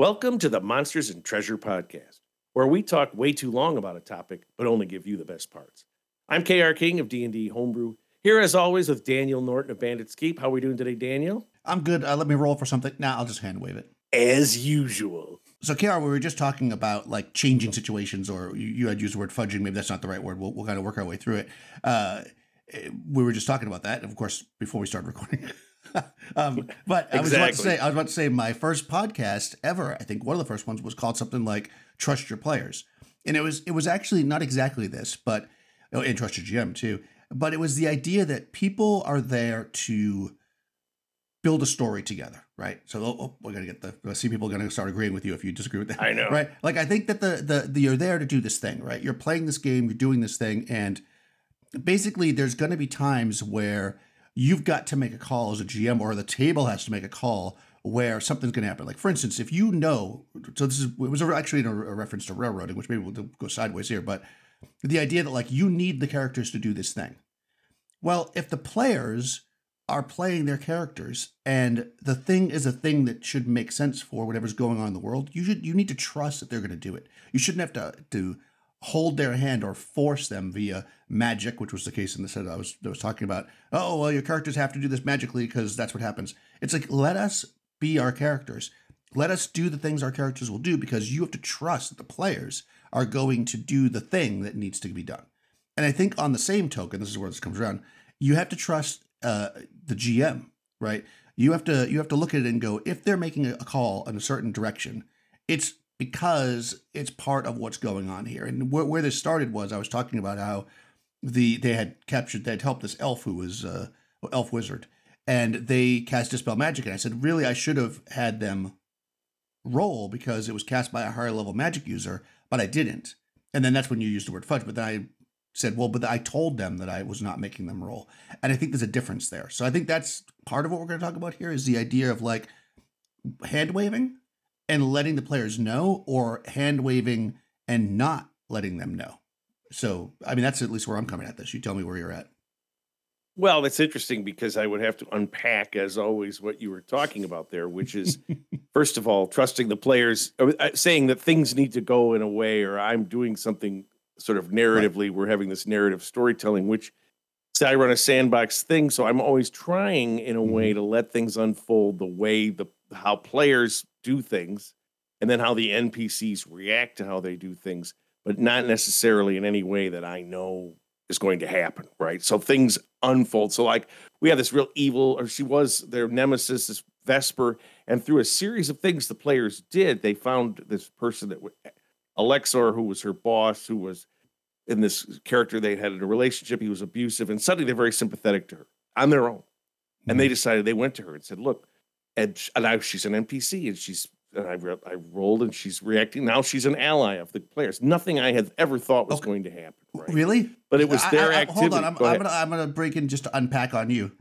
Welcome to the Monsters and Treasure Podcast, where we talk way too long about a topic, but only give you the best parts. I'm KR King of D&D Homebrew, here as always with Daniel Norton of Bandit's Keep. How are we doing today, Daniel? I'm good. Uh, let me roll for something. Now nah, I'll just hand wave it. As usual. So, KR, we were just talking about like changing situations, or you, you had used the word fudging. Maybe that's not the right word. We'll, we'll kind of work our way through it. Uh, we were just talking about that, of course, before we started recording. um, but exactly. I was about to say, I was about to say, my first podcast ever. I think one of the first ones was called something like "Trust Your Players," and it was it was actually not exactly this, but oh, and trust your GM too. But it was the idea that people are there to build a story together, right? So oh, oh, we're gonna get the I see people are gonna start agreeing with you if you disagree with that. I know, right? Like I think that the, the the you're there to do this thing, right? You're playing this game, you're doing this thing, and basically there's gonna be times where you've got to make a call as a GM, or the table has to make a call where something's going to happen. Like for instance, if you know, so this is it was actually a, reference to railroading, which maybe we'll go sideways here, but the idea that like you need the characters to do this thing. Well, if the players are playing their characters and the thing is a thing that should make sense for whatever's going on in the world, you should you need to trust that they're going to do it. You shouldn't have to to hold their hand or force them via magic, which was the case in the set I was I was talking about. Oh, well, your characters have to do this magically because that's what happens. It's like let us be our characters. Let us do the things our characters will do because you have to trust that the players are going to do the thing that needs to be done. And I think on the same token, this is where this comes around. You have to trust uh, the GM, right? You have to you have to look at it and go if they're making a call in a certain direction, it's because it's part of what's going on here. And where, where this started was I was talking about how the they had captured they had helped this elf who was uh, elf wizard, and they cast dispel magic. And I said, really, I should have had them roll because it was cast by a higher level magic user, but I didn't. And then that's when you used the word fudge. But then I said, well, but I told them that I was not making them roll. And I think there's a difference there. So I think that's part of what we're going to talk about here is the idea of like hand waving and letting the players know or hand waving and not letting them know. So, I mean, that's at least where I'm coming at this. You tell me where you're at. Well, that's interesting because I would have to unpack, as always, what you were talking about there, which is, first of all, trusting the players, uh, uh, saying that things need to go in a way, or I'm doing something sort of narratively. Right. We're having this narrative storytelling, which say I run a sandbox thing, so I'm always trying in a mm-hmm. way to let things unfold the way the how players do things, and then how the NPCs react to how they do things but not necessarily in any way that I know is going to happen, right? So things unfold. So like we have this real evil, or she was their nemesis, this Vesper, and through a series of things the players did, they found this person that Alexor, who was her boss, who was in this character they had in a relationship. He was abusive, and suddenly they're very sympathetic to her on their own. Mm-hmm. And they mm-hmm. decided they went to her and said, "Look, and now she's an NPC, and she's and I, re- I rolled and she's reacting. Now she's an ally of the players. Nothing I had ever thought was okay. going to happen. Right? Really? But it was their I, I, activity. Hold on, I'm, Go I'm gonna I'm gonna break in just to unpack on you.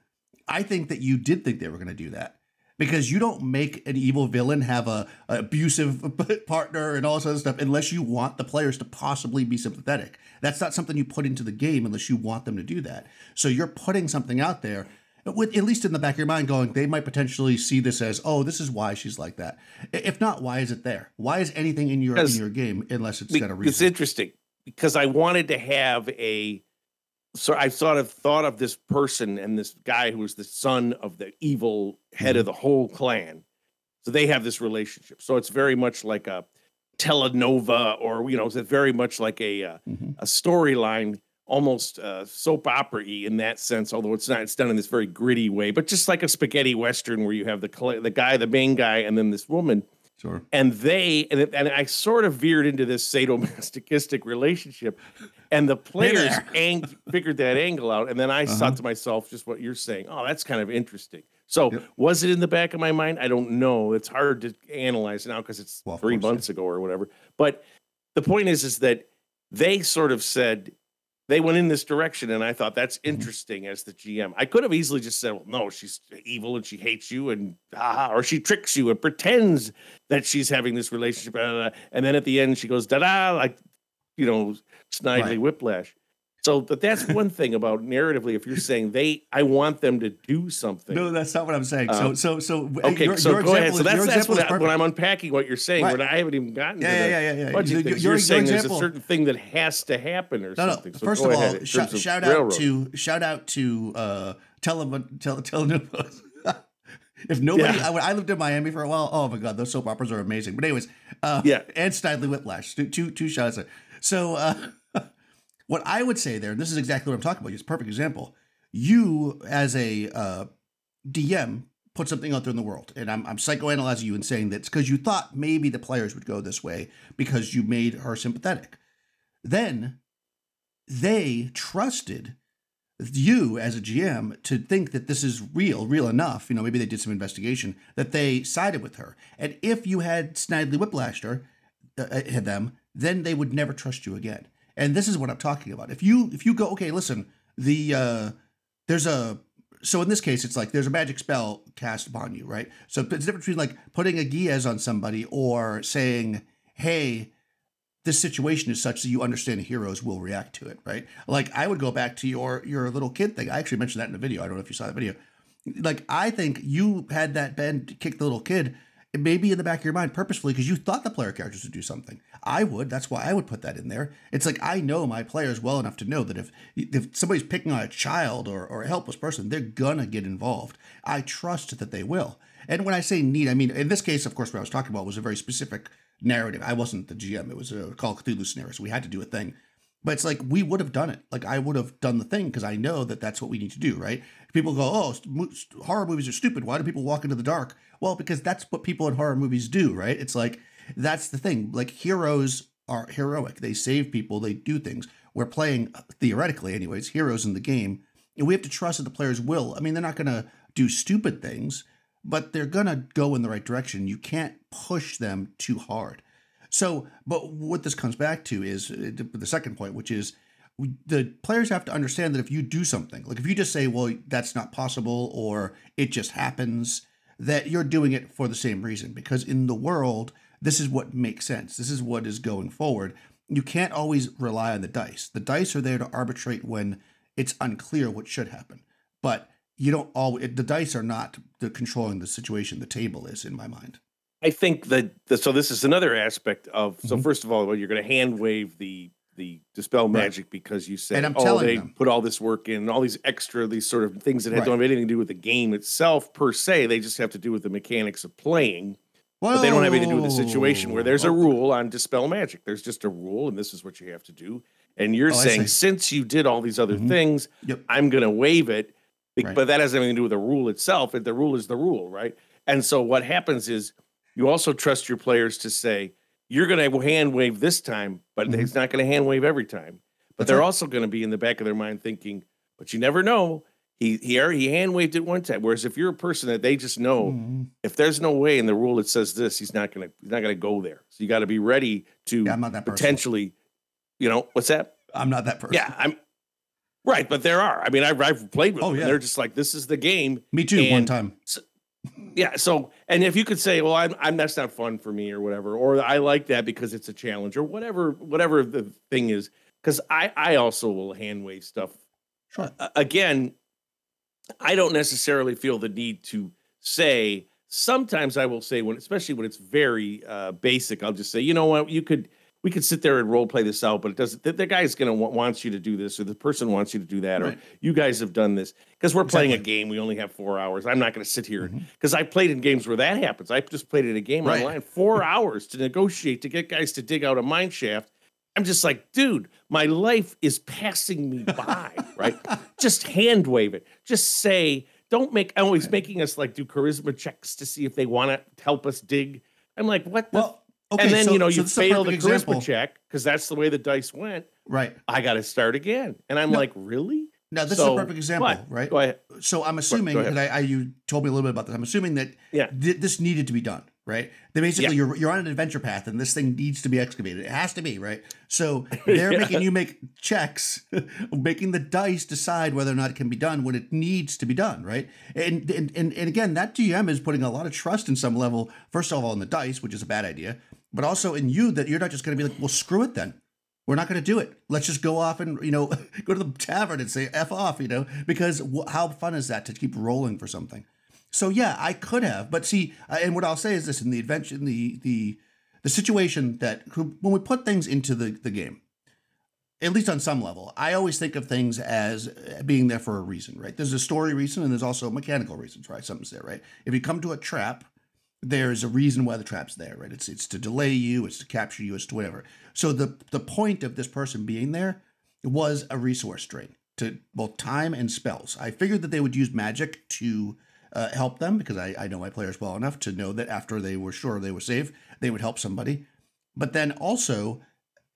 I think that you did think they were going to do that because you don't make an evil villain have a, a abusive partner and all this other stuff unless you want the players to possibly be sympathetic. That's not something you put into the game unless you want them to do that. So you're putting something out there with at least in the back of your mind going they might potentially see this as oh this is why she's like that. If not why is it there? Why is anything in your in your game unless it's got a reason it's interesting because i wanted to have a so i sort of thought of this person and this guy who was the son of the evil head mm-hmm. of the whole clan. So they have this relationship. So it's very much like a telenova or you know it's very much like a uh, mm-hmm. a storyline almost uh, soap opera y in that sense, although it's not. It's done in this very gritty way, but just like a spaghetti western where you have the the guy, the main guy, and then this woman. Sure. And they and, it, and I sort of veered into this sadomasochistic relationship, and the players ang- figured that angle out, and then I uh-huh. thought to myself, just what you're saying. Oh, that's kind of interesting. So yep. was it in the back of my mind? I don't know. It's hard to analyze now because it's well, three months yeah. ago or whatever. But the point is, is that they sort of said they went in this direction and i thought that's mm-hmm. interesting as the gm i could have easily just said well no she's evil and she hates you and ah, or she tricks you and pretends that she's having this relationship and then at the end she goes da-da like you know snidely right. whiplash So, but that's one thing about narratively. If you're saying they, I want them to do something. No, that's not what I'm saying. so, Um, so, so. Okay, your, so your go ahead. example So is- that's that's example what is I, when I'm unpacking what you're saying. Right. When I haven't even gotten Yeah, to yeah, yeah, yeah, yeah. budget Your- things. your- you're your saying there's a certain thing that has to happen or No, no. something. So First of all, in shout, of shout out to shout out to uh, tele tele if nobody, Yeah. I, I lived in Miami for a while. Oh my god, those soap operas are amazing. But anyways, uh, Yeah. and Snidely Whiplash, two two, two shots. So uh, what I would say there, and this is exactly what I'm talking about. It's a perfect example. You as a uh, DM put something out there in the world, and I'm, I'm psychoanalyzing you and saying that it's because you thought maybe the players would go this way because you made her sympathetic. Then they trusted you as a GM to think that this is real, real enough. You know, maybe they did some investigation that they sided with her. And if you had Snidely Whiplashed her, uh, uh, them, then they would never trust you again. And this is what I'm talking about. If you if you go, okay, listen, the uh, there's a so in this case, it's like there's a magic spell cast upon you, right? So it's different between like putting a geas on somebody or saying, hey, this situation is such that you understand heroes will react to it, right? Like I would go back to your your little kid thing. I actually mentioned that in the video. I don't know if you saw that video. Like I think you had that Ben kick the little kid, maybe in the back of your mind purposefully because you thought the player characters would do something. I would. That's why I would put that in there. It's like I know my players well enough to know that if if somebody's picking on a child or, or a helpless person, they're gonna get involved. I trust that they will. And when I say need, I mean in this case, of course, what I was talking about was a very specific narrative. I wasn't the GM. It was a Call of Cthulhu scenario, so we had to do a thing. But it's like we would have done it. Like I would have done the thing because I know that that's what we need to do, right? People go, "Oh, horror movies are stupid. Why do people walk into the dark?" Well, because that's what people in horror movies do, right? It's like that's the thing. Like heroes are heroic. They save people. They do things. We're playing uh, theoretically, anyways, heroes in the game, and we have to trust that the players will. I mean, they're not going to do stupid things, but they're going to go in the right direction. You can't push them too hard. So, but what this comes back to is uh, the second point, which is the players have to understand that if you do something, like if you just say, well, that's not possible, or it just happens, that you're doing it for the same reason. Because in the world, this is what makes sense. This is what is going forward. You can't always rely on the dice. The dice are there to arbitrate when it's unclear what should happen. But you don't always, the dice are not the controlling the situation. The table is, in my mind. I think that the, so. This is another aspect of. So Mhm. first of all, well, you're going to hand wave the the dispel Right. magic because you said, oh, they them. put all this work in, all these extra, these sort of things that Right. don't have anything to do with the game itself per se. They just have to do with the mechanics of playing. But they don't have anything to do with the situation where there's a rule on dispel magic. There's just a rule, and this is what you have to do. And you're Oh, saying since you did all these other Mhm. things, Yep. I'm going to waive it. Right. But that has nothing to do with the rule itself. The rule is the rule, right? And so what happens is you also trust your players to say you're going to hand wave this time, but Mhm. it's not going to hand wave every time. But That's they're right. also going to be in the back of their mind thinking, but you never know. He he already he hand waved it one time. Whereas if you're a person that they just know Mhm. if there's no way in the rule it says this, he's not gonna he's not gonna go there. So you got to be ready to Yeah, I'm not that person. potentially, you know, what's that? I'm not that person. Yeah, I'm right, but there are. I mean, I've, I've played with Oh, them. and yeah. They're just like this is the game. Me too. one And- time. Yeah. So, and if you could say, well, I'm, I'm that's not fun for me or whatever, or I like that because it's a challenge or whatever, whatever the thing is, because I I also will hand wave stuff Sure. a- again, I don't necessarily feel the need to say. Sometimes I will say when, especially when it's very uh, basic, I'll just say, you know what, you could, we could sit there and role play this out, but it doesn't. The, the guy's going to want wants you to do this, or the person wants you to do that, or you guys have done this because we're playing a game. We only have four hours. I'm not going to sit here mm-hmm. because I played in games where that happens. I just played in a game Right. online four hours to negotiate to get guys to dig out a mine shaft. I'm just like, dude, my life is passing me by, right? Just hand wave it. Just say, don't make always making us like do charisma checks to see if they want to help us dig. I'm like, what the? Well, okay. and then so, you know so you fail the perfect charisma example. check because that's the way the dice went. Right. I got to start again, and I'm No. like, really? Now this So, is a perfect example, right? Go ahead. So I'm assuming that I, I you told me a little bit about this. I'm assuming that Yeah. th- this needed to be done, right? That basically Yeah. you're you're on an adventure path and this thing needs to be excavated. It has to be, right? So they're Yeah. making you make checks, making the dice decide whether or not it can be done when it needs to be done, right? And and and, and again, that GM is putting a lot of trust in some level. First of all, in the dice, which is a bad idea, but also in you that you're not just going to be like, well, screw it then. We're not going to do it. Let's just go off and you know go to the tavern and say f off, you know, because how fun is that to keep rolling for something? So yeah, I could have, but see, and what I'll say is this: in the adventure, in the the the situation that when we put things into the the game, at least on some level, I always think of things as eh, being there for a reason, right? There's a story reason, and there's also mechanical reasons, right? Something's there, right? If you come to a trap, there's a reason why the trap's there, right? It's it's to delay you, it's to capture you, it's to whatever. So the the point of this person being there was a resource drain to both time and spells. I figured that they would use magic to uh, help them because I, I know my players well enough to know that after they were sure they were safe, they would help somebody. But then also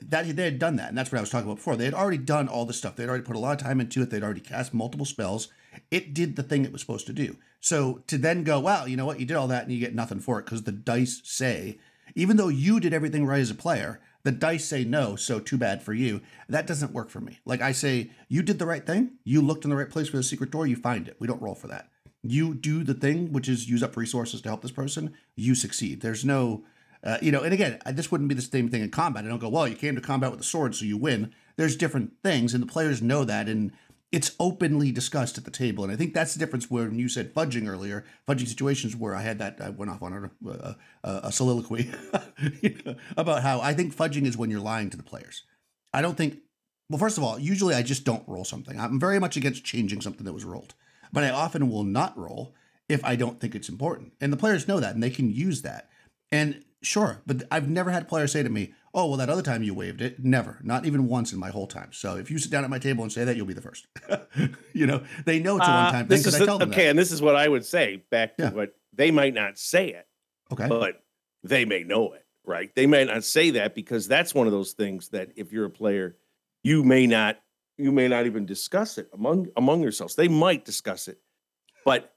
that they had done that, and that's what I was talking about before. They had already done all this stuff. They'd already put a lot of time into it. They'd already cast multiple spells. It did the thing it was supposed to do. So to then go, wow, you know what? You did all that and you get nothing for it because the dice say, even though you did everything right as a player, the dice say no, so too bad for you. That doesn't work for me. Like I say, you did the right thing. You looked in the right place for the secret door. You find it. We don't roll for that. You do the thing, which is use up resources to help this person. You succeed. There's no, uh, you know, and again, this wouldn't be the same thing in combat. I don't go, well, you came to combat with a sword, so you win. There's different things, and the players know that, and it's openly discussed at the table. And I think that's the difference when you said fudging earlier, fudging situations where I had that, I went off on a, a, a soliloquy about how I think fudging is when you're lying to the players. I don't think, well, first of all, usually I just don't roll something. I'm very much against changing something that was rolled, but I often will not roll if I don't think it's important. And the players know that and they can use that. And sure, but I've never had players say to me, oh, well, that other time you waived it. Never, not even once in my whole time. So if you sit down at my table and say that, you'll be the first. you know, they know it's a one time uh, thing because I tell them Okay, that. and this is what I would say back to yeah. what they might not say it. Okay. But they may know it, right? They may not say that because that's one of those things that if you're a player, you may not you may not even discuss it among among yourselves. They might discuss it, but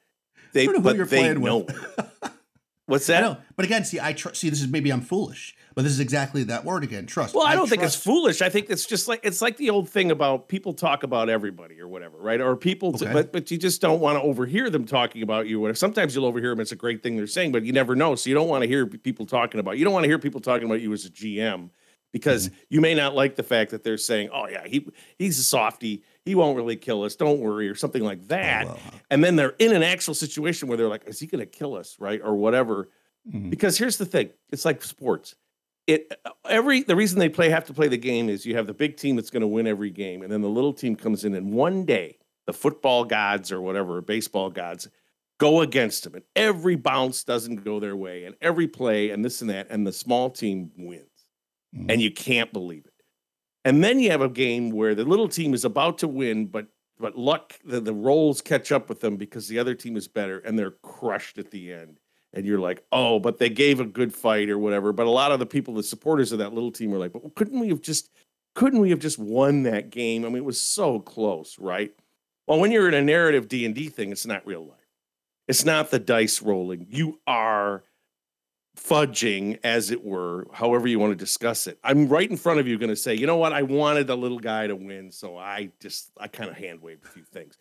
they but they know. What's that? No, but again, see, I tr- see. This is maybe I'm foolish, but this is exactly that word again. Trust. Well, I don't I think it's foolish. I think it's just like it's like the old thing about people talk about everybody or whatever, right? Or people, okay. but but you just don't want to overhear them talking about you. Sometimes you'll overhear them. It's a great thing they're saying, but you never know. So you don't want to hear people talking about. You don't want to hear people talking about you as a GM because mm-hmm. you may not like the fact that they're saying, "Oh yeah, he he's a softy." he won't really kill us. Don't worry, or something like that. Oh, well. And then they're in an actual situation where they're like, is he going to kill us, right, or whatever? Mm-hmm. Because here's the thing: it's like sports. It every the reason they play have to play the game is you have the big team that's going to win every game, and then the little team comes in, and one day the football gods or whatever, baseball gods, go against them, and every bounce doesn't go their way, and every play, and this and that, and the small team wins, mm-hmm. and you can't believe it. And then you have a game where the little team is about to win, but but luck the, the rolls catch up with them because the other team is better and they're crushed at the end. And you're like, oh, but they gave a good fight or whatever. But a lot of the people, the supporters of that little team, were like, but couldn't we have just couldn't we have just won that game? I mean, it was so close, right? Well, when you're in a narrative D and D thing, it's not real life. It's not the dice rolling. You are fudging, as it were, however you want to discuss it. I'm right in front of you going to say, you know what? I wanted the little guy to win, so I just I kind of hand waved a few things,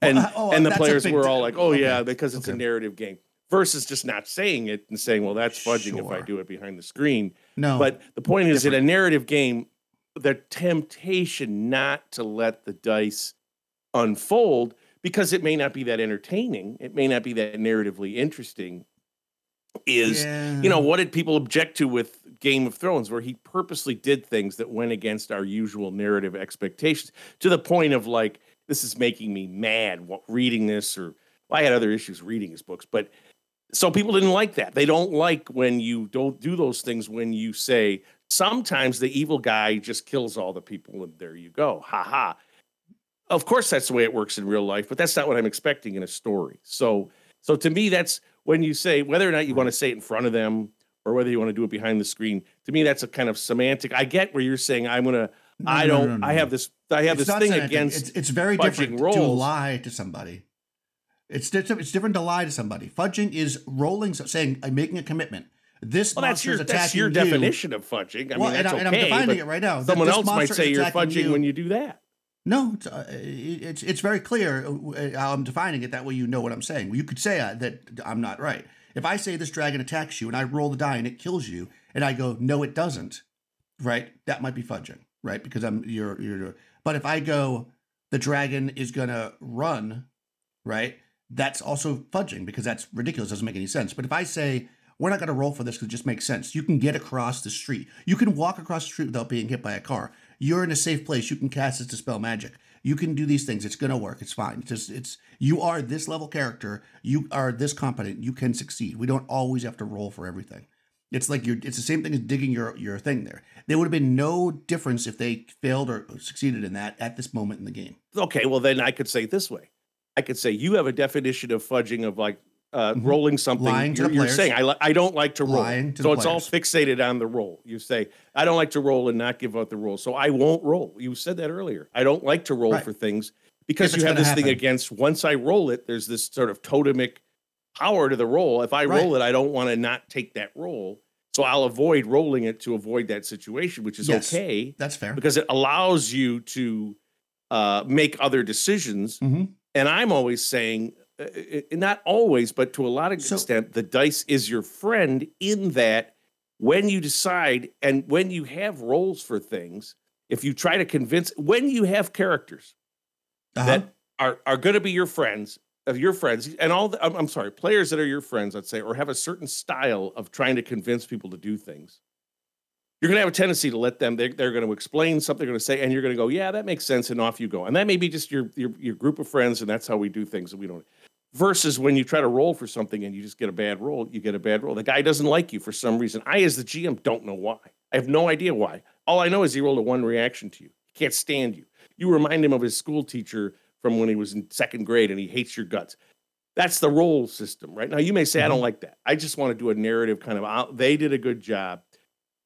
and well, oh, and the players were all like, oh okay. yeah, because it's okay. a narrative game. Versus just not saying it and saying, well, that's fudging sure. if I do it behind the screen. No, but the point is, in a narrative game, the temptation not to let the dice unfold because it may not be that entertaining, it may not be that narratively interesting is yeah. you know what did people object to with Game of Thrones where he purposely did things that went against our usual narrative expectations to the point of like this is making me mad reading this or well, I had other issues reading his books but so people didn't like that they don't like when you don't do those things when you say sometimes the evil guy just kills all the people and there you go ha ha of course that's the way it works in real life but that's not what I'm expecting in a story so so to me that's when you say whether or not you want to say it in front of them or whether you want to do it behind the screen, to me that's a kind of semantic. I get where you're saying I'm gonna. No, I don't. No, no, I have this. I have it's this thing semantic. against. It's, it's very different roles. to lie to somebody. It's it's different to lie to somebody. Fudging is rolling, saying I'm making a commitment. This well, that's your, attacking that's your you. definition of fudging. I well, mean, and, okay, and I'm defining it right now. Someone else might say you're fudging you. when you do that. No, it's, uh, it's, it's very clear uh, how I'm defining it. That way, you know what I'm saying. You could say uh, that I'm not right. If I say this dragon attacks you and I roll the die and it kills you, and I go, no, it doesn't, right? That might be fudging. right? Because I'm you're you're. But if I go, the dragon is gonna run, right? That's also fudging because that's ridiculous. Doesn't make any sense. But if I say we're not going to roll for this because it just makes sense. You can get across the street. You can walk across the street without being hit by a car. You're in a safe place. You can cast this dispel magic. You can do these things. It's going to work. It's fine. It's just it's you are this level character. You are this competent. You can succeed. We don't always have to roll for everything. It's like you're. It's the same thing as digging your your thing there. There would have been no difference if they failed or succeeded in that at this moment in the game. Okay, well then I could say it this way. I could say you have a definition of fudging of like uh, mm-hmm. rolling something. Lying you're, you're saying I, li- I don't like to roll. To so it's all fixated on the roll. You say I don't like to roll and not give out the roll. So I won't roll. You said that earlier. I don't like to roll right. for things because you have this happen. thing against once I roll it, there's this sort of totemic power to the roll. If I right. roll it, I don't want to not take that roll. So I'll avoid rolling it to avoid that situation, which is yes, okay. That's fair because it allows you to uh, make other decisions. Mm-hmm. And I'm always saying, uh, uh, uh, not always, but to a lot of so, extent, the dice is your friend in that when you decide and when you have rolls for things, if you try to convince, when you have characters uh-huh. that are are going to be your friends of your friends and all the, I'm, I'm, sorry players that are your friends let's say or have a certain style of trying to convince people to do things you're going to have a tendency to let them they're, they're going to explain something they're going to say and you're going to go yeah that makes sense and off you go and that may be just your, your your group of friends and that's how we do things and we don't versus when you try to roll for something and you just get a bad roll you get a bad roll the guy doesn't like you for some reason i as the gm don't know why i have no idea why all i know is he rolled a one reaction to you he can't stand you you remind him of his school teacher from when he was in second grade and he hates your guts. That's the role system, right? Now, you may say. I don't mm-hmm. like that. I just want to do a narrative kind of, out. they did a good job.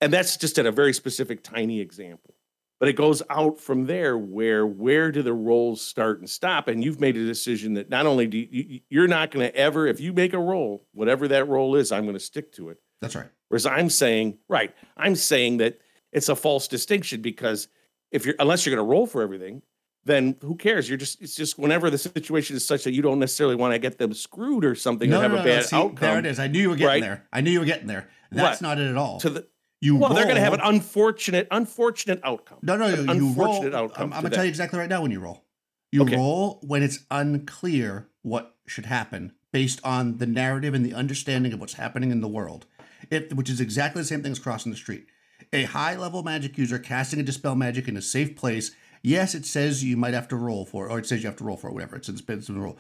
And that's just at a very specific, tiny example. But it goes out from there where where do the rolls start and stop? And you've made a decision that not only do you, you're not going to ever, if you make a roll, whatever that roll is, I'm going to stick to it. That's right. Whereas I'm saying, right, I'm saying that it's a false distinction because if you're unless you're going to roll for everything, then who cares? You're just it's just whenever the situation is such that you don't necessarily want to get them screwed or something no, and have no, a bad no. See, outcome. There it is. I knew you were getting right? there. I knew you were getting there. That's what? not it at all. To the you well, roll, they're going to have an unfortunate, unfortunate outcome. No, no, you unfortunate roll, outcome. I'm, I'm going to tell you exactly right now when you roll. You okay. roll when it's unclear what should happen based on the narrative and the understanding of what's happening in the world. It, which is exactly the same thing as crossing the street. A high level magic user casting a dispel magic in a safe place Yes, it says you might have to roll for, it, or it says you have to roll for it, whatever. It's in the rule.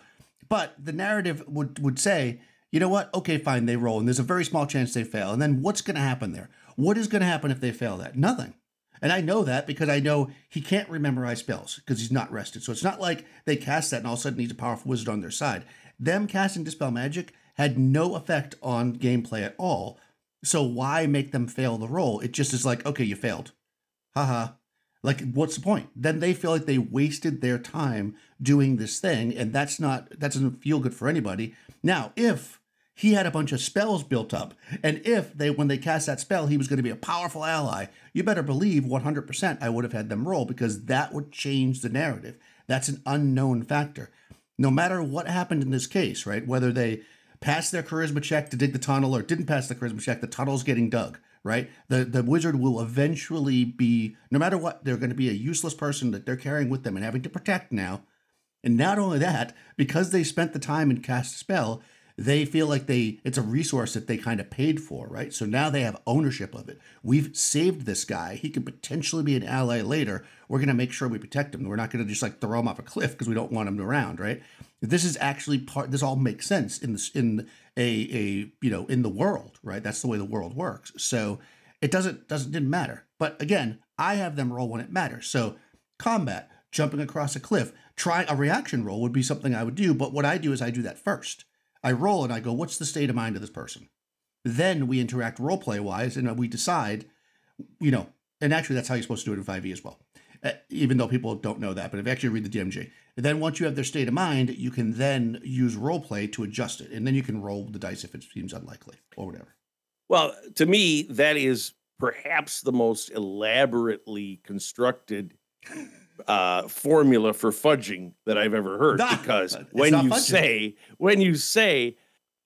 But the narrative would would say, you know what? Okay, fine, they roll, and there's a very small chance they fail. And then what's going to happen there? What is going to happen if they fail that? Nothing. And I know that because I know he can't memorize spells because he's not rested. So it's not like they cast that and all of a sudden he's a powerful wizard on their side. Them casting Dispel Magic had no effect on gameplay at all. So why make them fail the roll? It just is like, okay, you failed. Haha. Like, what's the point? Then they feel like they wasted their time doing this thing, and that's not that doesn't feel good for anybody. Now, if he had a bunch of spells built up, and if they when they cast that spell, he was going to be a powerful ally, you better believe 100% I would have had them roll because that would change the narrative. That's an unknown factor. No matter what happened in this case, right? Whether they passed their charisma check to dig the tunnel or didn't pass the charisma check, the tunnel's getting dug right? The the wizard will eventually be, no matter what, they're going to be a useless person that they're carrying with them and having to protect now. And not only that, because they spent the time and cast a spell, they feel like they it's a resource that they kind of paid for, right? So now they have ownership of it. We've saved this guy. He could potentially be an ally later. We're going to make sure we protect him. We're not going to just like throw him off a cliff because we don't want him around, right? This is actually part. This all makes sense in this in a a you know in the world, right? That's the way the world works. So it doesn't doesn't didn't matter. But again, I have them roll when it matters. So combat, jumping across a cliff, try a reaction roll would be something I would do. But what I do is I do that first. I roll and I go, what's the state of mind of this person? Then we interact role play wise and we decide, you know, and actually that's how you're supposed to do it in 5e as well. Uh, even though people don't know that, but if you actually read the DMG, then once you have their state of mind, you can then use role play to adjust it, and then you can roll the dice if it seems unlikely or whatever. Well, to me, that is perhaps the most elaborately constructed uh, formula for fudging that I've ever heard. Because when you fudging. say when you say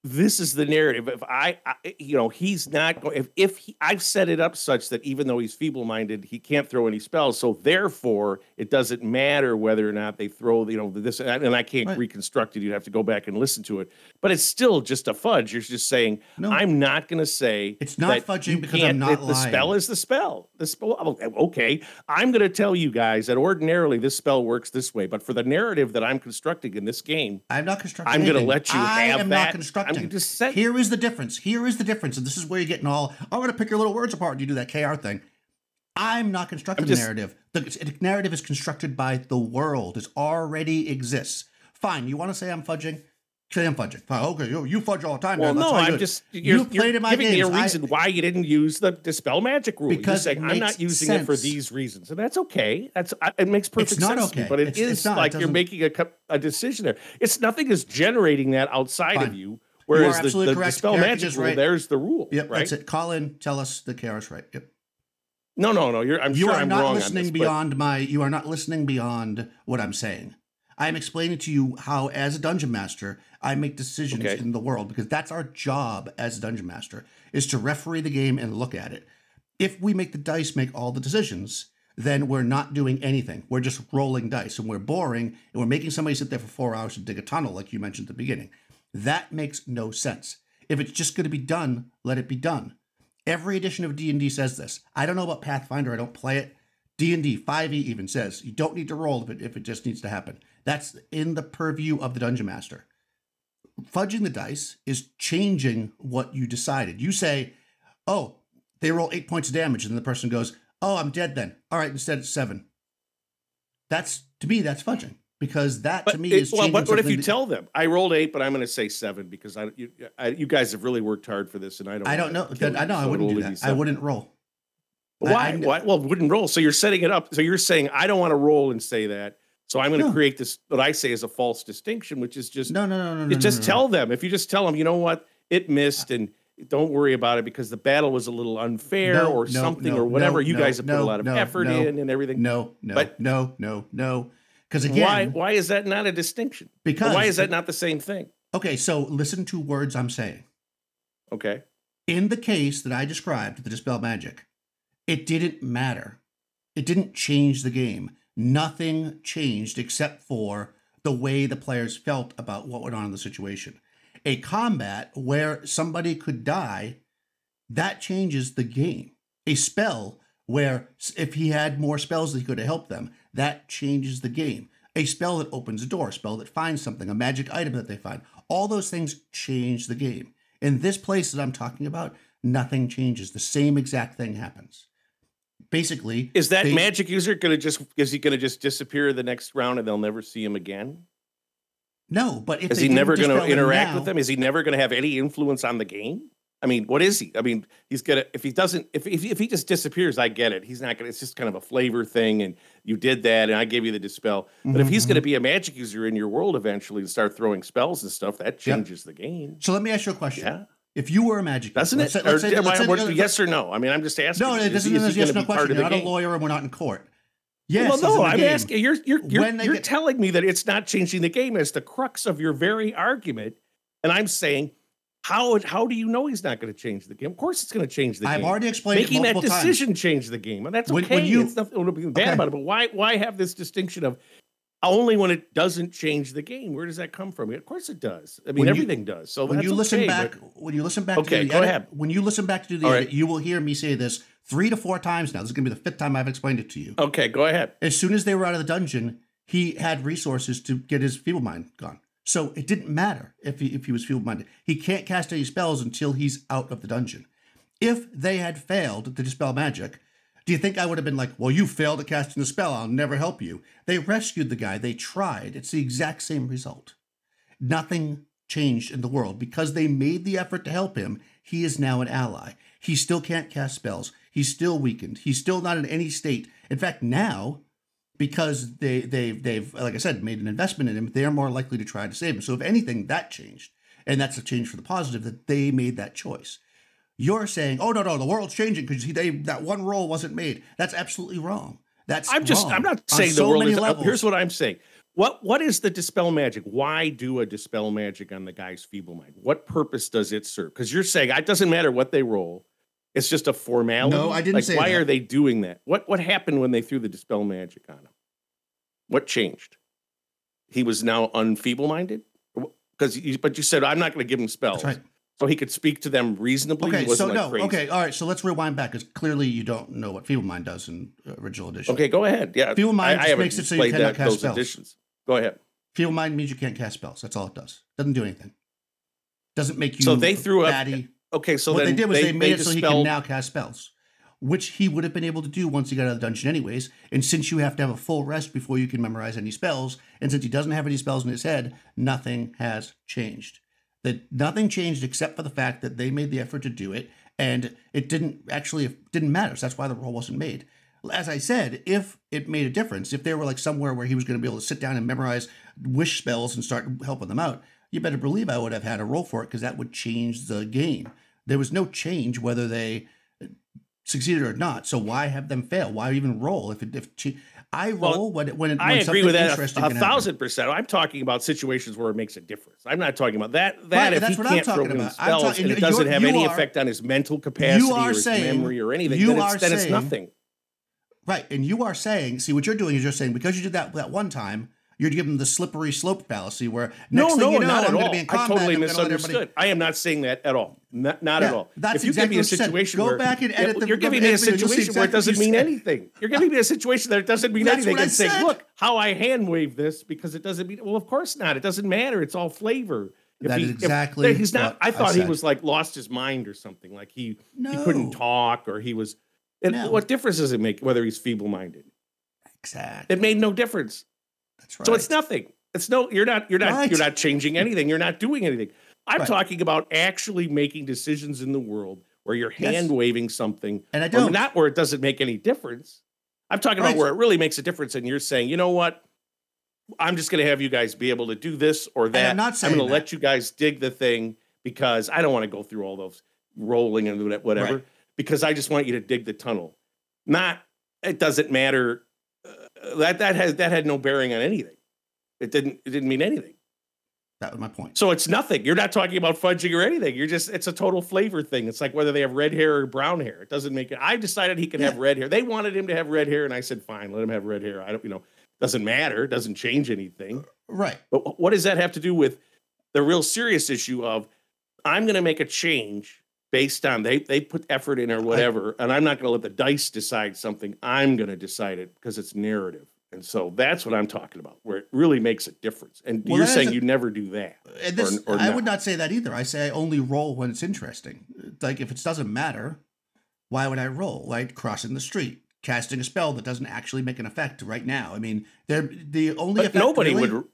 this is the narrative. If I, I you know, he's not going. If if he, I've set it up such that even though he's feeble-minded, he can't throw any spells. So therefore, it doesn't matter whether or not they throw. You know, this and I can't Right. reconstruct it. You'd have to go back and listen to it. But it's still just a fudge. You're just saying No. I'm not going to say It's not fudging because I'm not The spell is the spell. The spell. Oh, okay, I'm going to tell you guys that ordinarily this spell works this way, but for the narrative that I'm constructing in this game, I'm not constructing. I'm gonna let you I have that. I'm just saying- Here is the difference. Here is the difference, and this is where you're getting all. I'm going to pick your little words apart. and You do that KR thing. I'm not constructing I'm just- the narrative. The, the narrative is constructed by the world. It already exists. Fine. You want to say I'm fudging? Say I'm fudging. Fine. Okay. You, you fudge all the time. Well, no, how you do I'm just you're, you played in my giving games. me a reason I, why you didn't use the dispel magic rule. Because you're saying I'm not using it for these reasons, and that's okay. That's I- it makes perfect sense to me. okay. But it It's- is it's not. It like you're making a a decision there. It's nothing is generating that outside Fine. of you. Whereas the, absolutely the correct. dispel Eric magic rule, right. there's the rule. Yep. right? That's it. Call in. Tell us the KR right. Yep. No, no, no. You're. I'm you sure are I'm not listening this, but- beyond my you are not listening beyond what i'm saying i am explaining to you how as a dungeon master i make decisions Okay. in the world because that's our job as a dungeon master is to referee the game and look at it if we make the dice make all the decisions then we're not doing anything we're just rolling dice and we're boring and we're making somebody sit there for four hours to dig a tunnel like you mentioned at the beginning that makes no sense if it's just going to be done let it be done Every edition of D&D says this. I don't know about Pathfinder. I don't play it. D&D 5e even says you don't need to roll if it, if it just needs to happen. That's in the purview of the dungeon master. Fudging the dice is changing what you decided. You say, "Oh, they roll 8 points of damage." And the person goes, "Oh, I'm dead then." All right, instead it's 7. That's to me that's fudging because that But to me it- is well, changing what, what if you that- tell them I rolled eight, but I'm going to say seven because I you, I you guys have really worked hard for this, and I don't. I don't know. wanna I know I wouldn't do that. I wouldn't roll. Why? I- Why? Well, wouldn't roll. So you're setting it up. So you're saying I don't want to roll and say that. So I'm going to No. create this what I say is a false distinction, which is just No, no, no, no, no. just no, tell them. If you just tell them, you know what, it missed, uh, and don't worry about it because the battle was a little unfair or something or whatever. you guys have put a lot of effort in and everything. No, no, But- no, no, no. Because again, why? Why is that not a distinction? Or because why is that not the same thing? okay? So listen to words I'm saying. Okay. In the case that I described, the dispel magic, it didn't matter. It didn't change the game. Nothing changed except for the way the players felt about what went on in the situation. A combat where somebody could die, that changes the game. A spell where if he had more spells he could have helped them, that changes the game. A spell that opens a door, a spell that finds something, a magic item that they find, all those things change the game. In this place that I'm talking about, nothing changes. The same exact thing happens. Basically, Is that they- magic user going to just is he going to just disappear the next round and they'll never see him again? no, but if Is he never going to interact now- with them? Is he never going to have any influence on the game? I mean, what is he? I mean, he's gonna if he doesn't if if, if he just disappears, I get it. He's not gonna. It's just kind of a flavor thing, and you did that, and I gave you the dispel. But if he's Mhm, going to be a magic user in your world eventually and start throwing spells and stuff, that changes the game. So let me ask you a question. Yeah, If you were a magic, doesn't let's it? let's say- am let's say- let's- yes or no? I mean, I'm just asking. No, is this isn't is yes gonna no question. You're not a lawyer and we're not in court. Yes, well, no, I'm game. asking. You're you're you're, you're get- telling me that it's not changing the game as the crux of your very argument, and I'm saying, how how do you know he's not going to change the game? Of course, it's going to change the game. I've already explained Making that multiple times. decision change the game, and that's When- okay. when you- it's nothing to be bad Okay. about it. But why why have this distinction of only when it doesn't change the game? Where does that come from? Of course, it does. I mean, When you- everything does. So when you listen okay, back, but- when you listen back Okay, to the go edit, ahead. when you listen back to the edit, right. you will hear me say this three to four times now. This is going to be the fifth time I've explained it to you. okay, go ahead. As soon as they were out of the dungeon, he had resources to get his feeble mind gone. So it didn't matter if he, if he was feeble minded. He can't cast any spells until he's out of the dungeon. If they had failed to dispel magic, do you think I would have been like, well, you failed at casting the spell. I'll never help you? They rescued the guy. They tried. It's the exact same result. Nothing changed in the world because they made the effort to help him. He is now an ally. He still can't cast spells. He's still weakened. He's still not in any state. In fact, now, because they they they've like I said made an investment in him, they're more likely to try to save him. So if anything, that changed, and that's a change for the positive that they made that choice. You're saying, oh no no, the world's changing because they that one roll wasn't made. That's absolutely wrong. That's I'm just I'm not saying so the world many is. uh, levels. Here's what I'm saying. what what is the dispel magic? Why do a dispel magic on the guy's feeble mind? What purpose does it serve? Because you're saying it doesn't matter what they roll. It's just a formality. No, I didn't like, say Why that. are they doing that? What what happened when they threw the dispel magic on him? What changed? He was now unfeeble minded. Because, but you said I'm not going to give him spells, right. so he could speak to them reasonably. Okay, so like, no, crazy. okay, all right. So let's rewind back because clearly you don't know what Feeble Mind does in uh, original edition. Okay, go ahead. Yeah, Feeble Mind I, just I makes it so you cannot that, cast spells. editions. Go ahead. Feeble Mind means you can't cast spells. That's all it does. Doesn't do anything. Doesn't make you So they threw up- batty. Okay, so what then they did was they, made it so he can now cast spells, which he would have been able to do once he got out of the dungeon anyways. And since you have to have a full rest before you can memorize any spells, and since he doesn't have any spells in his head, nothing has changed. That nothing changed except for the fact that they made the effort to do it, and it didn't actually it didn't matter. So that's why the roll wasn't made. As I said, if it made a difference, if they were like somewhere where he was going to be able to sit down and memorize wish spells and start helping them out, you better believe I would have had a roll for it because that would change the game. There was no change whether they uh, succeeded or not. So why have them fail? Why even roll? If it, if che- I Well, roll when it, when, it, I when agree with that interesting a, a thousand percent. I'm talking about situations where it makes a difference. I'm not talking about that. That Right, if that's he what I'm can't throw talking in about. I'm spells talking- and it doesn't have any are- effect on his mental capacity are or his saying- memory or anything, you then, are it's, then it's nothing. Right, and you are saying, see what you're doing is you're saying because you did that that one time, you're giving the slippery slope fallacy where No, next no, thing you know, not I'm at going all. to be in I combat. totally I'm misunderstood. I am not saying that at all. Not, not at all. that's if you exactly give me a what you said. situation Go where back and edit the- you're giving me a and edit it. Situation where it doesn't mean said. anything. You're giving me a situation that it doesn't mean That's anything what I and saying, said. look how I hand wave this because it doesn't mean. Well, of course not. It doesn't matter. It's all flavor. If That he- is if- exactly he's not. I I thought he was like lost his mind or something. Like he No, he couldn't talk or he was. And No. what difference does it make whether he's feeble minded? Exactly. It made no difference. That's right. So it's nothing. It's no. You're not. You're not. Right. You're not changing anything. You're not doing anything. I'm Right. talking about actually making decisions in the world where you're Yes. hand waving something, and I or don't. not where it doesn't make any difference. I'm talking Right. about where it really makes a difference, and you're saying, you know what? I'm just going to have you guys be able to do this or that. I'm not saying I'm going to let you guys dig the thing because I don't want to go through all those rolling and whatever. Because I just want you to dig the tunnel. Not. It doesn't matter. Uh, that that has that had no bearing on anything. It didn't. It didn't mean anything. that was my point. So it's nothing. You're not talking about fudging or anything. You're just it's a total flavor thing. It's like whether they have red hair or brown hair. It doesn't make it. I decided he could have red hair. They wanted him to have red hair, and I said, fine, let him have red hair. I don't, you know, doesn't matter. It doesn't change anything. Right. But what does that have to do with the real serious issue of I'm going to make a change based on they they put effort in or whatever, and I'm not going to let the dice decide something. I'm going to decide it because it's narrative. And so that's what I'm talking about, where it really makes a difference. And Well, you're saying a- you never do that. And this, or I not. would not say that either. I say I only roll when it's interesting. Like if it doesn't matter, why would I roll? Like crossing the street, casting a spell that doesn't actually make an effect right now. I mean, they're the only nobody really- would.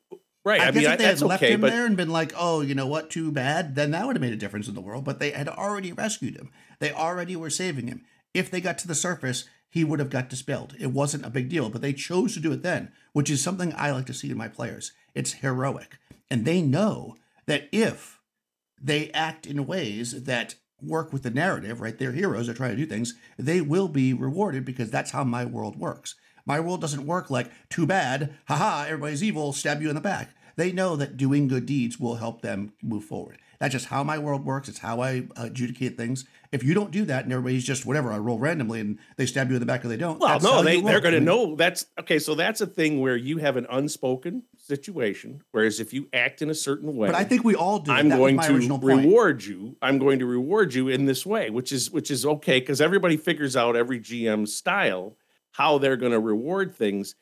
Right. I, I, guess mean, if they had left okay. him But there and been like, "Oh, you know what? Too bad," then that would have made a difference in the world. But they had already rescued him. They already were saving him. If they got to the surface, he would have got dispelled. It wasn't a big deal, but they chose to do it then, which is something I like to see in my players. It's heroic, and they know that if they act in ways that work with the narrative, right? They're heroes, they're trying to do things, they will be rewarded because that's how my world works. My world doesn't work like, too bad, haha, everybody's evil, stab you in the back. They know that doing good deeds will help them move forward. That's just how my world works. It's how I adjudicate things. If you don't do that and everybody's just whatever, I roll randomly and they stab you in the back or they don't. well, no, they they're going to know that's okay. So that's a thing where you have an unspoken situation. Whereas if you act in a certain way, But I think we all do. I'm that going to original point. reward you. I'm going to reward you in this way, which is which is okay because everybody figures out every GM style how they're going to reward things,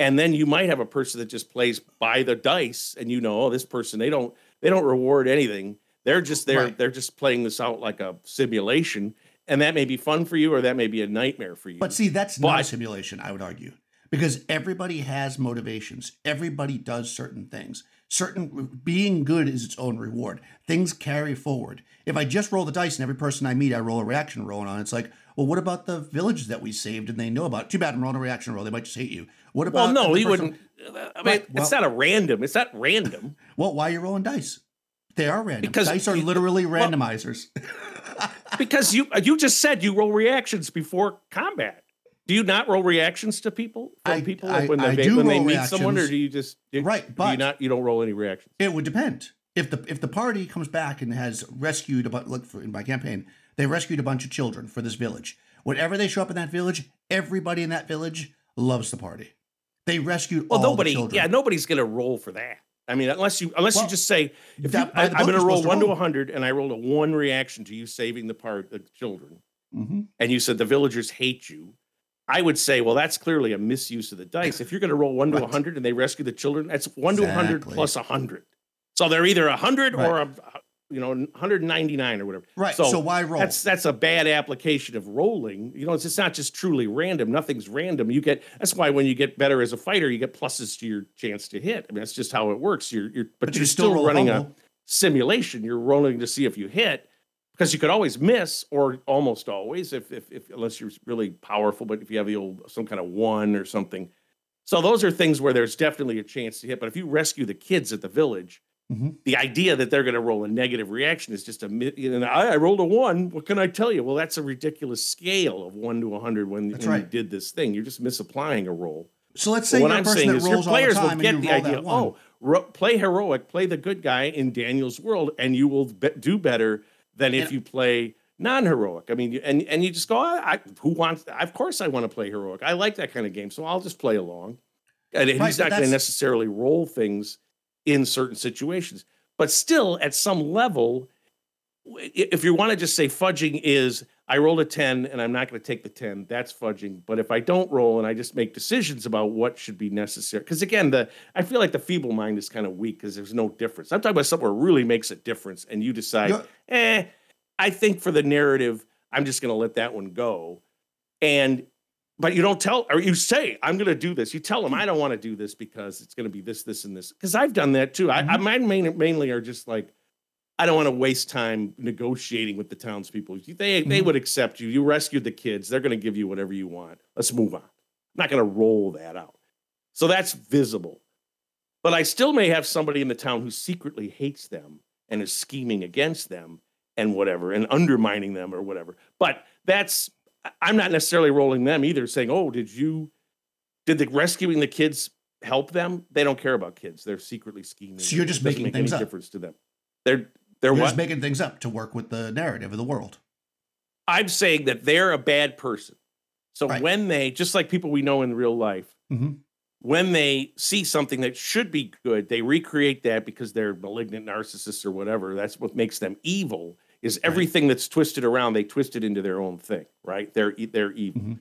and then you might have a person that just plays by the dice, and you know, oh, this person they don't they don't reward anything. They're just there. Right. They're just playing this out like a simulation, and that may be fun for you, or that may be a nightmare for you. But see, that's not a simulation, I would argue, because everybody has motivations. Everybody does certain things. Certain being good is its own reward. Things carry forward. If I just roll the dice and every person I meet, I roll a reaction roll on, it's like, well, what about the villages that we saved and they know about? Too bad I'm rolling a reaction roll. They might just hate you. What about? well, no, he wouldn't. Uh, I mean, Right, it's well- not a random. It's not random. Well, why are you rolling dice? They are random. Because dice are you- literally well- randomizers. because you uh, you just said you roll reactions before combat. Do you not roll reactions to people from I- people I- when, they, when they meet someone, or do you just do, Right, do you but- not you don't roll any reactions? It would depend. If the if the party comes back and has rescued about look for in my campaign, they rescued a bunch of children for this village. Whenever they show up in that village, everybody in that village loves the party. They rescued Well, all nobody, the children. yeah, nobody's going to roll for that. I mean, unless you unless Well, you just say if that- you, I, I'm going to roll to one to roll. a hundred, and I rolled a one reaction to you saving the part the children, Mhm. and you said the villagers hate you. I would say, well, that's clearly a misuse of the dice. If you're going to roll one to a hundred and they rescue the children, that's one to a hundred plus a hundred. So they're either a hundred or Right. a you know 199 or whatever. Right. So, why roll? That's that's a bad application of rolling. You know, it's, it's not just truly random. Nothing's random. You get that's why when you get better as a fighter, you get pluses to your chance to hit. I mean, that's just how it works. You're you're but, but you you're still still running a simulation. You're rolling to see if you hit because you could always miss or almost always if if, if unless you're really powerful. But if you have the old some kind of one or something. So those are things where there's definitely a chance to hit. But if you rescue the kids at the village, Mhm. the idea that they're going to roll a negative reaction is just a you know, I, I rolled a one. What can I tell you? Well, that's a ridiculous scale of one to a hundred when, when you did this thing. You're just misapplying a roll. So let's say what I'm person saying that is your rolls all the players will get the idea. Oh, ro- play heroic, play the good guy in Daniel's world, and you will be- do better than if you play non-heroic. I mean, you- and and you just go, I, I, who wants? Of course, I want to play heroic. I like that kind of game, so I'll just play along. And Right, he's not going to necessarily roll things in certain situations, but still, at some level, if you want to just say fudging is I rolled a 10 and I'm not going to take the 10, that's fudging. But if I don't roll and I just make decisions about what should be necessary, because again, the I feel like the feeble mind is kind of weak because there's no difference. I'm talking about something where really makes a difference and you decide, You're- eh, I think for the narrative, I'm just going to let that one go. And but you don't tell or you say i'm going to do this. You tell them i don't want to do this because it's going to be this this and this. Because i've done that too. I, I mine main, mainly are just like i don't want to waste time negotiating with the townspeople. They they Mhm. would accept you. You rescued the kids. They're going to give you whatever you want. Let's move on. I'm not going to roll that out. So that's visible. But i still may have somebody in the town who secretly hates them and is scheming against them and whatever and undermining them or whatever. But that's I'm not necessarily rolling them either, saying, "Oh, did you did the rescuing the kids help them?" They don't care about kids; they're secretly scheming. So you're just making make things any up. difference to them. They're they're just making things up to work with the narrative of the world. I'm saying that they're a bad person. So Right. when they, just like people we know in real life, Mhm. when they see something that should be good, they recreate that because they're malignant narcissists or whatever. That's what makes them evil. Is everything that's twisted around they twist it into their own thing, right? They're they're evil. Mhm.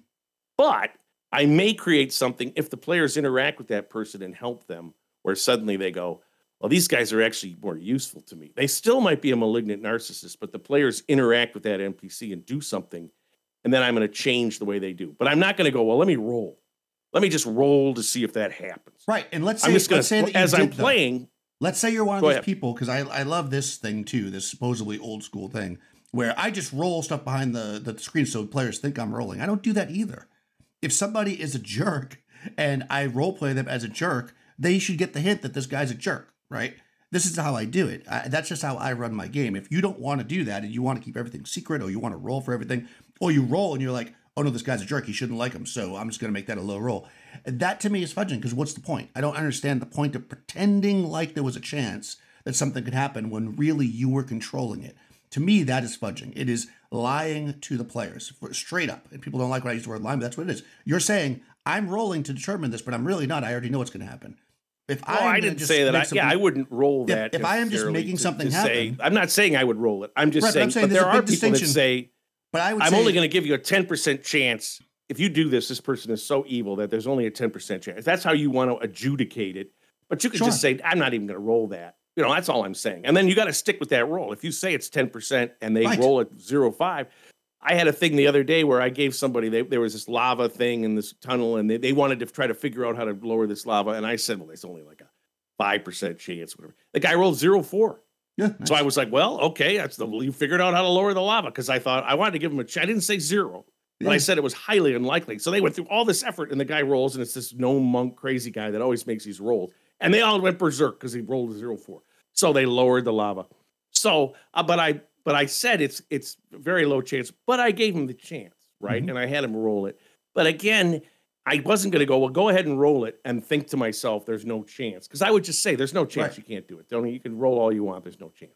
But I may create something if the players interact with that person and help them, where suddenly they go, well, these guys are actually more useful to me. They still might be a malignant narcissist, but the players interact with that NPC and do something, and then I'm going to change the way they do. But I'm not going to go, well, let me roll. Let me just roll to see if that happens. Right. And let's say, I'm just let's say that to, you as I'm though. playing, Let's say you're one of Go those ahead. people, because I, I love this thing too, this supposedly old school thing, where I just roll stuff behind the, the screen so players think I'm rolling. I don't do that either. If somebody is a jerk and I role play them as a jerk, they should get the hint that this guy's a jerk, right? This is how I do it. I, that's just how I run my game. If you don't want to do that and you want to keep everything secret or you want to roll for everything, or you roll and you're like, oh no, this guy's a jerk, he shouldn't like him, so I'm just going to make that a low roll. That to me is fudging because what's the point? I don't understand the point of pretending like there was a chance that something could happen when really you were controlling it. To me, that is fudging. It is lying to the players for- straight up. And people don't like when I use the word lying, but that's what it is. You're saying, I'm rolling to determine this, but I'm really not. I already know what's going to happen. If well, I didn't just say that. I, yeah, I wouldn't roll that. if I am just making to- something to say- happen- I'm not saying I would roll it. I'm just Right, but saying, I'm saying but there are people that say, But I would I'm say, only going to give you a 10% chance. If you do this, this person is so evil that there's only a 10% chance. That's how you want to adjudicate it. But you could just say, I'm not even going to roll that. You know, that's all I'm saying. And then you got to stick with that roll. If you say it's 10% and they Right. roll at zero five, I had a thing the other day where I gave somebody, they, there was this lava thing in this tunnel and they, they wanted to try to figure out how to lower this lava. And I said, well, it's only like a 5% chance, whatever. The guy rolled zero four. yeah, So I was like, well, okay, that's the you figured out how to lower the lava because I thought I wanted to give him a chance. I didn't say zero, but I said it was highly unlikely. So they went through all this effort, and the guy rolls, and it's this gnome monk crazy guy that always makes these rolls, and they all went berserk because he rolled a zero four. So they lowered the lava. So, uh, but I but I said it's it's very low chance, but I gave him the chance, right? Mhm. And I had him roll it. But again, I wasn't going to go, well, go ahead and roll it and think to myself, there's no chance. Because I would just say, there's no chance Right. you can't do it. Tony, you can roll all you want, there's no chance.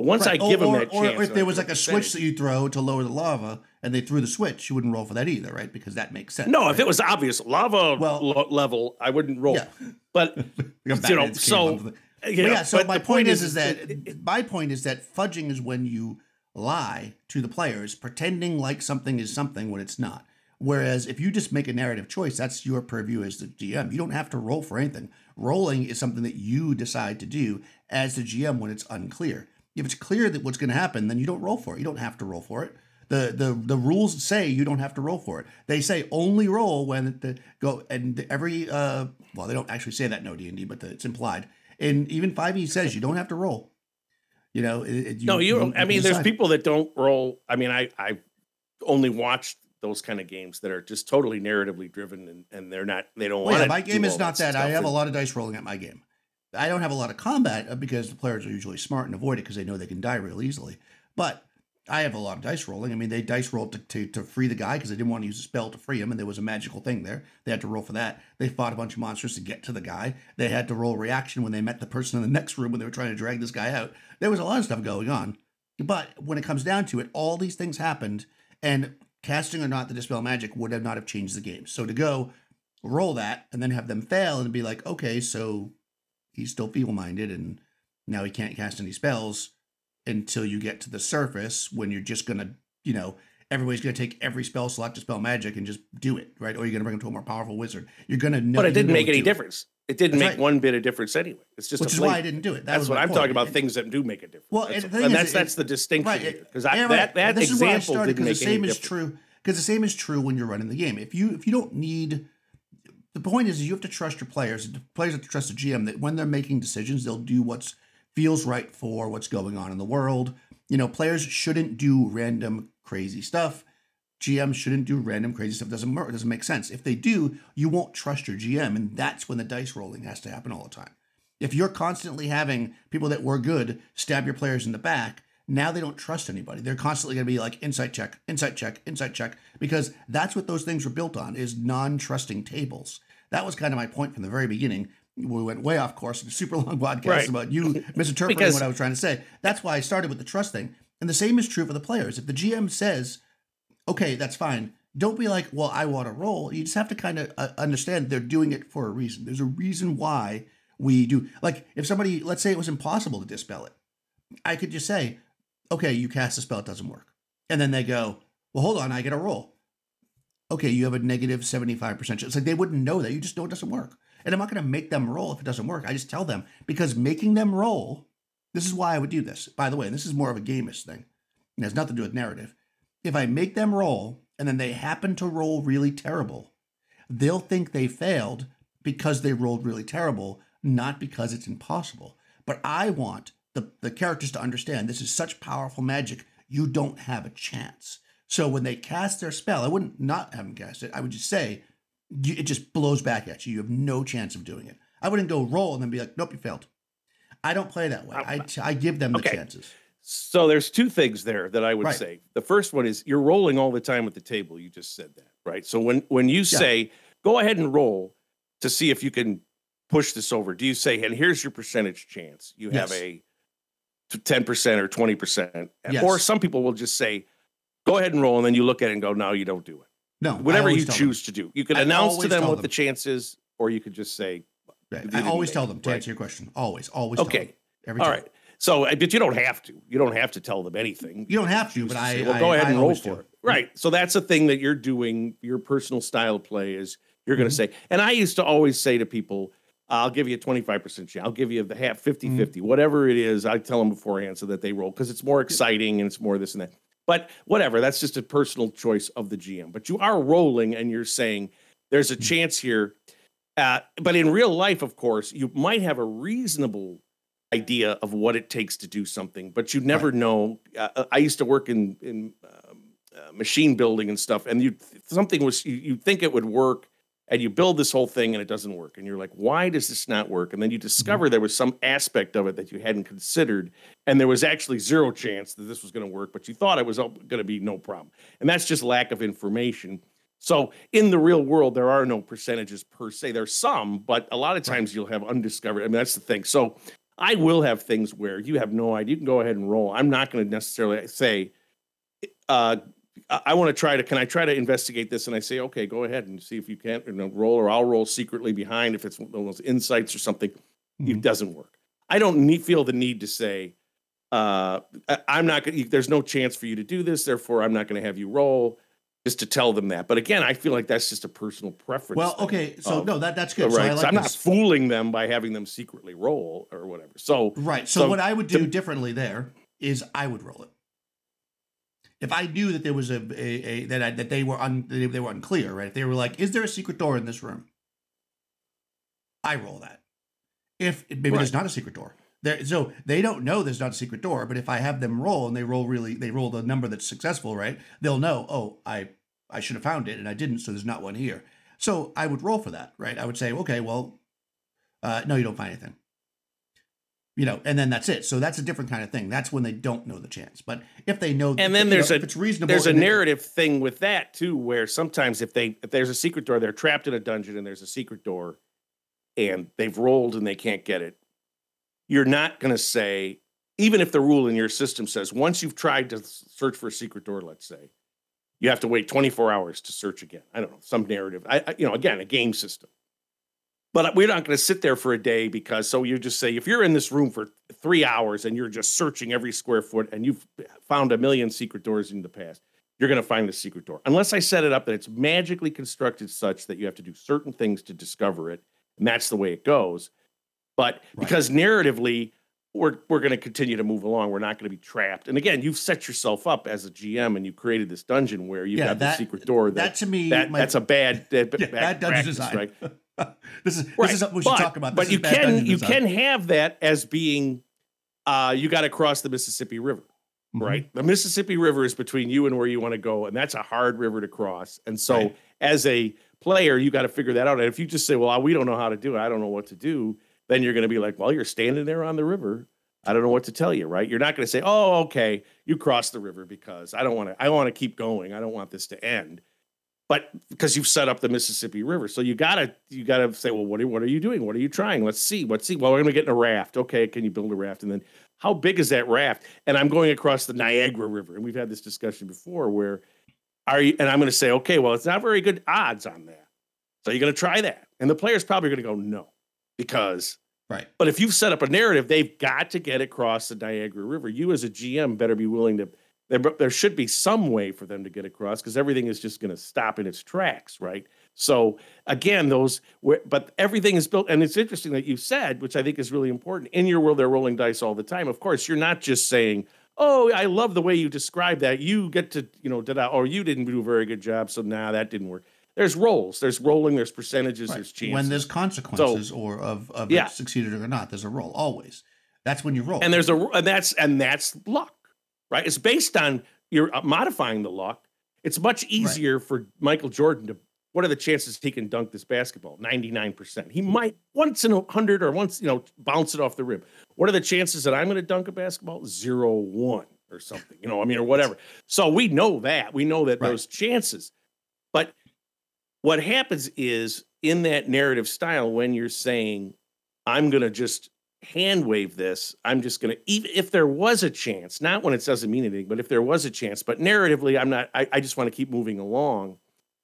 But once Right. I give or, them or- that or chance. if there was like a switch that you throw to lower the lava and they threw the switch, you wouldn't roll for that either, right? Because that makes sense. No, right? if it was obvious lava Well- lo- level, I wouldn't roll. Yeah. But you know, so the- you know, yeah, so but my the point is, is it- that it- my point is that fudging is when you lie to the players, pretending like something is something when it's not. Whereas if you just make a narrative choice, that's your purview as the GM. You don't have to roll for anything. Rolling is something that you decide to do as the GM when it's unclear. If it's clear that what's going to happen, then you don't roll for it. You don't have to roll for it. The, the the rules say you don't have to roll for it. They say only roll when the go and every uh well they don't actually say that no D and D, but the, it's implied. And even five E says you don't have to roll. You know, it, it- you, no, you. you I mean, there's people that don't roll. I mean, I I only watched those kind of games that are just totally narratively driven, and, and they're not. They don't Well, want. yeah, my game is not that. I have a lot of dice rolling at my game. I don't have a lot of combat uh, because the players are usually smart and avoid it because they know they can die real easily. But I have a lot of dice rolling. I mean, they dice rolled to, to, to free the guy because they didn't want to use a spell to free him, and there was a magical thing there. They had to roll for that. They fought a bunch of monsters to get to the guy. They had to roll reaction when they met the person in the next room when they were trying to drag this guy out. There was a lot of stuff going on. But when it comes down to it, all these things happened, and casting or not the dispel magic would have not have changed the game. So to go roll that and then have them fail and be like, okay, so he's still feeble minded and now he can't cast any spells until you get to the surface when you're just gonna, you know, everybody's gonna take every spell slot to spell magic and just do it, right? Or you're gonna bring him to a more powerful wizard. You're gonna know. But it didn't make any it. difference. It didn't That's make right. one bit of difference anyway. It's just Which a is why I didn't do it. That That's what I'm point. talking about. And- things that do make a difference. Well, that's, and and is, that's it- that's the distinction. Because right. that that this is why I example started didn't because make the same is difference. true. Because the same is true when you're running the game. If you if you don't need the point is you have to trust your players. The players have to trust the GM that when they're making decisions, they'll do what's feels right for what's going on in the world. You know, players shouldn't do random crazy stuff. GM shouldn't do random crazy stuff. Doesn't work. Doesn't make sense. If they do, you won't trust your GM, and that's when the dice rolling has to happen all the time. If you're constantly having people that were good stab your players in the back, now they don't trust anybody. They're constantly going to be like insight check, insight check, insight check, because that's what those things were built on is non-trusting tables. That was kind of my point from the very beginning. We went way off course in a super long podcast Right. about you misinterpreting Because- what I was trying to say. That's why I started with the trust thing. And the same is true for the players. If the GM says, okay, that's fine. Don't be like, well, I want to roll. You just have to kind of uh, understand they're doing it for a reason. There's a reason why we do. Like, if somebody, let's say it was impossible to dispel it, I could just say, okay, you cast a spell, it doesn't work. And then they go, well, hold on, I get a roll. Okay, you have a negative 75% chance. It's like they wouldn't know that. You just know it doesn't work. And I'm not going to make them roll if it doesn't work. I just tell them because making them roll, this is why I would do this. By the way, this is more of a gamish thing. It has nothing to do with narrative if I make them roll and then they happen to roll really terrible, they'll think they failed because they rolled really terrible, not because it's impossible. But I want the, the characters to understand this is such powerful magic, you don't have a chance. So when they cast their spell, I wouldn't not have them cast it. I would just say, it just blows back at you. You have no chance of doing it. I wouldn't go roll and then be like, nope, you failed. I don't play that way. Oh, I, uh, I give them the Okay. chances. So there's two things there that I would Right. say. The first one is you're rolling all the time at the table. You just said that, right? So when when you say go ahead and roll to see if you can push this over, do you say and here's your percentage chance? You have a ten percent or twenty percent, Yes. or some people will just say go ahead and roll, and then you look at it and go, no, you don't do it. No, Whatever you tell them. choose to do, you could I announce to them what them. the chance is, or you could just say Right. I always tell it, them to right. answer your question. Always, always. Okay. Tell them. Every all time. right. So, uh, but you don't have to. You don't have to tell them anything. You don't have to, but I. say, well, I- go ahead I and roll for do. it. Right. So that's the thing that you're doing. Your personal style of play is you're going to Mhm. say, and I used to always say to people, I'll give you a 25% chance. I'll give you the half 50 Mhm. 50, whatever it is. I tell them beforehand so that they roll because it's more exciting and it's more this and that. But whatever, that's just a personal choice of the GM. But you are rolling and you're saying there's a Mhm. chance here. Uh, but in real life, of course, you might have a reasonable idea of what it takes to do something, but you never know. Uh, I used to work in in um, uh, machine building and stuff, and you something was you, you think it would work, and you build this whole thing and it doesn't work, and you're like, why does this not work? And then you discover there was some aspect of it that you hadn't considered, and there was actually zero chance that this was going to work, but you thought it was going to be no problem, and that's just lack of information. So in the real world, there are no percentages per se. There's some, but a lot of times you'll have undiscovered. I mean, that's the thing. So I will have things where you have no idea. You can go ahead and roll. I'm not going to necessarily say, uh, I want to try to. Can I try to investigate this? And I say, okay, go ahead and see if you can you know, roll, or I'll roll secretly behind if it's one of those insights or something. Mhm. It doesn't work. I don't need, feel the need to say, uh, I- I'm not going. to There's no chance for you to do this. Therefore, I'm not going to have you roll. Just to tell them that. But again, I feel like that's just a personal preference. Well, thing okay, so of- no, that that's good. right. So I So like I'm not fooling them by having them secretly roll or whatever. So Right. So, So what I would do differently there is I would roll it. If I knew that there was a, a, a that I, that they were un, they, they were unclear, right? If they were like, "Is there a secret door in this room?" I roll that. If maybe there's not a secret door, there, so they don't know there's not a secret door. But if I have them roll and they roll really, they roll the number that's successful, right? They'll know. Oh, I I should have found it and I didn't, so there's not one here. So I would roll for that, right? I would say, okay, well, uh, no, you don't find anything you know, and then that's it. So that's a different kind of thing. That's when they don't know the chance. But if they know, And then you know, there's a- it's reasonable. there's a narrative thing with that too, where sometimes if they if there's a secret door, they're trapped in a dungeon and there's a secret door, and they've rolled and they can't get it. You're not going to say, even if the rule in your system says once you've tried to search for a secret door, let's say, you have to wait 24 hours to search again. I don't know some narrative. I, I you know again a game system. But uh, we're not going to sit there for a day because so you just say if you're in this room for three hours and you're just searching every square foot and you've found a million secret doors in the past, you're going to find the secret door. Unless I set it up that it's magically constructed such that you have to do certain things to discover it, and that's the way it goes. But Right. because narratively, we're we're going to continue to move along. We're not going to be trapped. And again, you've set yourself up as a GM and you created this dungeon where you've Yeah, got the secret door. that That, to me, that might- that's a bad, that, yeah, bad bad dungeon design. right? this is Right. this is something we should but, talk about. But you can you design. can have that as being uh, you got to cross the Mississippi River, Mhm. right? The Mississippi River is between you and where you want to go, and that's a hard river to cross. And so, Right. as a player, you got to figure that out. And if you just say, "Well, we don't know how to do it. I don't know what to do," then you're going to be like, "Well, you're standing there on the river." I don't know what to tell you, right? You're not going to say, "Oh, okay, you crossed the river because I don't want to. I want to keep going. I don't want this to end." But because you've set up the Mississippi River, so you gotta you gotta say, well, what are, what are you doing? What are you trying? Let's see. Let's see. Well, we're gonna get in a raft. Okay, can you build a raft? And then how big is that raft? And I'm going across the Niagara River, and we've had this discussion before. Where are you? And I'm gonna say, okay, well, it's not very good odds on that. So you're gonna try that, and the player's probably gonna go no, because right. but if you've set up a narrative, they've got to get across the Niagara River. You, as a GM, better be willing to. There, there should be some way for them to get across because everything is just going to stop in its tracks, right? So again, those. But everything is built, and it's interesting that you said, which I think is really important. In your world, they're rolling dice all the time. Of course, you're not just saying, "Oh, I love the way you describe that." You get to, you know, did I, or you didn't do a very good job, so now nah, that didn't work. There's rolls. There's rolling. There's percentages. Right. There's chances. When there's consequences or of of Yeah. succeeded or not, there's a roll always. That's when you roll. and there's a and that's and that's luck right it's based on you're uh, modifying the luck it's much easier for michael jordan to what are the chances he can dunk this basketball 99% he might once in a hundred or once you know bounce it off the rim what are the chances that i'm going to dunk a basketball zero one or something you know i mean or whatever so we know that we know that Right. those chances what happens is in that narrative style when you're saying i'm going to just hand wave this. I'm just going to, even if there was a chance, not when it doesn't mean anything, but if there was a chance, but narratively, I'm not, I, I just want to keep moving along,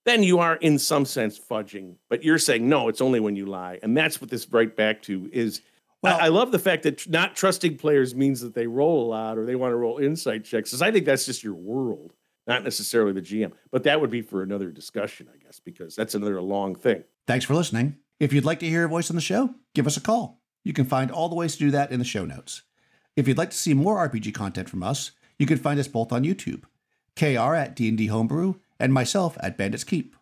then you are in some sense fudging. But you're saying, no, it's only when you lie. And that's what this right back to is. Well- I, I love the fact that tr- not trusting players means that they roll a lot or they want to roll insight checks. Because I think that's just your world, not necessarily the GM. But that would be for another discussion, I guess, because that's another long thing. Thanks for listening. If you'd like to hear a voice on the show, give us a call. You can find all the ways to do that in the show notes. If you'd like to see more RPG content from us, you can find us both on YouTube, KR at D&D Homebrew, and myself at Bandits Keep.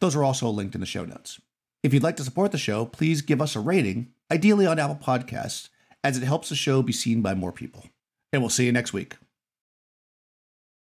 Those are also linked in the show notes. If you'd like to support the show, please give us a rating, ideally on Apple Podcasts, as it helps the show be seen by more people. And we'll see you next week.